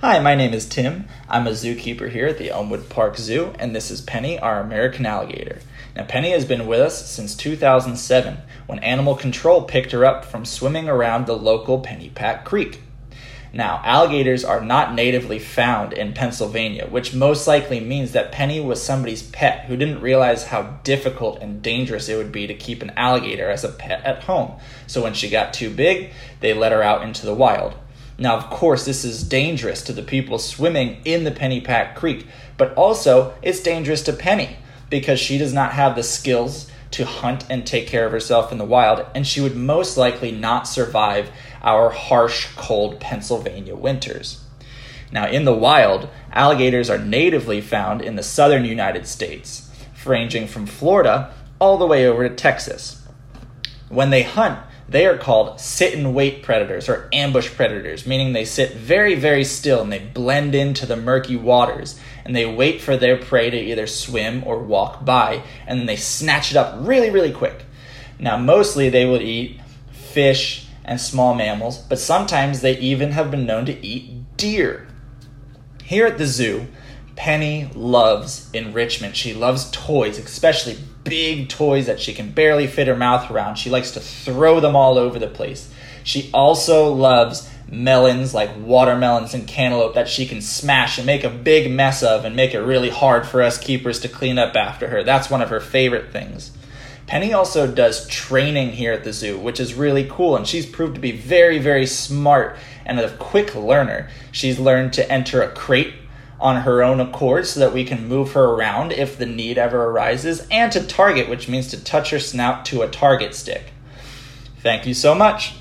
Hi, my name is Tim. I'm a zookeeper here at the Elmwood Park Zoo, and this is Penny, our American alligator. Now, Penny has been with us since 2007 when Animal Control picked her up from swimming around the local Pennypack Creek. Now, alligators are not natively found in Pennsylvania, which most likely means that Penny was somebody's pet who didn't realize how difficult and dangerous it would be to keep an alligator as a pet at home. So when she got too big, they let her out into the wild. Now, of course, this is dangerous to the people swimming in the Pennypack Creek, but also it's dangerous to Penny because she does not have the skills to hunt and take care of herself in the wild, and she would most likely not survive our harsh, cold Pennsylvania winters. Now, in the wild, alligators are natively found in the southern United States, ranging from Florida all the way over to Texas. When they hunt, they are called sit and wait predators or ambush predators, meaning they sit very, very still and they blend into the murky waters and they wait for their prey to either swim or walk by and then they snatch it up really, really quick. Now, mostly they will eat fish and small mammals, but sometimes they even have been known to eat deer. Here at the zoo, Penny loves enrichment. She loves toys, especially big toys that she can barely fit her mouth around. She likes to throw them all over the place. She also loves melons like watermelons and cantaloupe that she can smash and make a big mess of and make it really hard for us keepers to clean up after her. That's one of her favorite things. Penny also does training here at the zoo, which is really cool, and she's proved to be very, very smart and a quick learner. She's learned to enter a crate on her own accord so that we can move her around if the need ever arises, and to target, which means to touch her snout to a target stick. Thank you so much.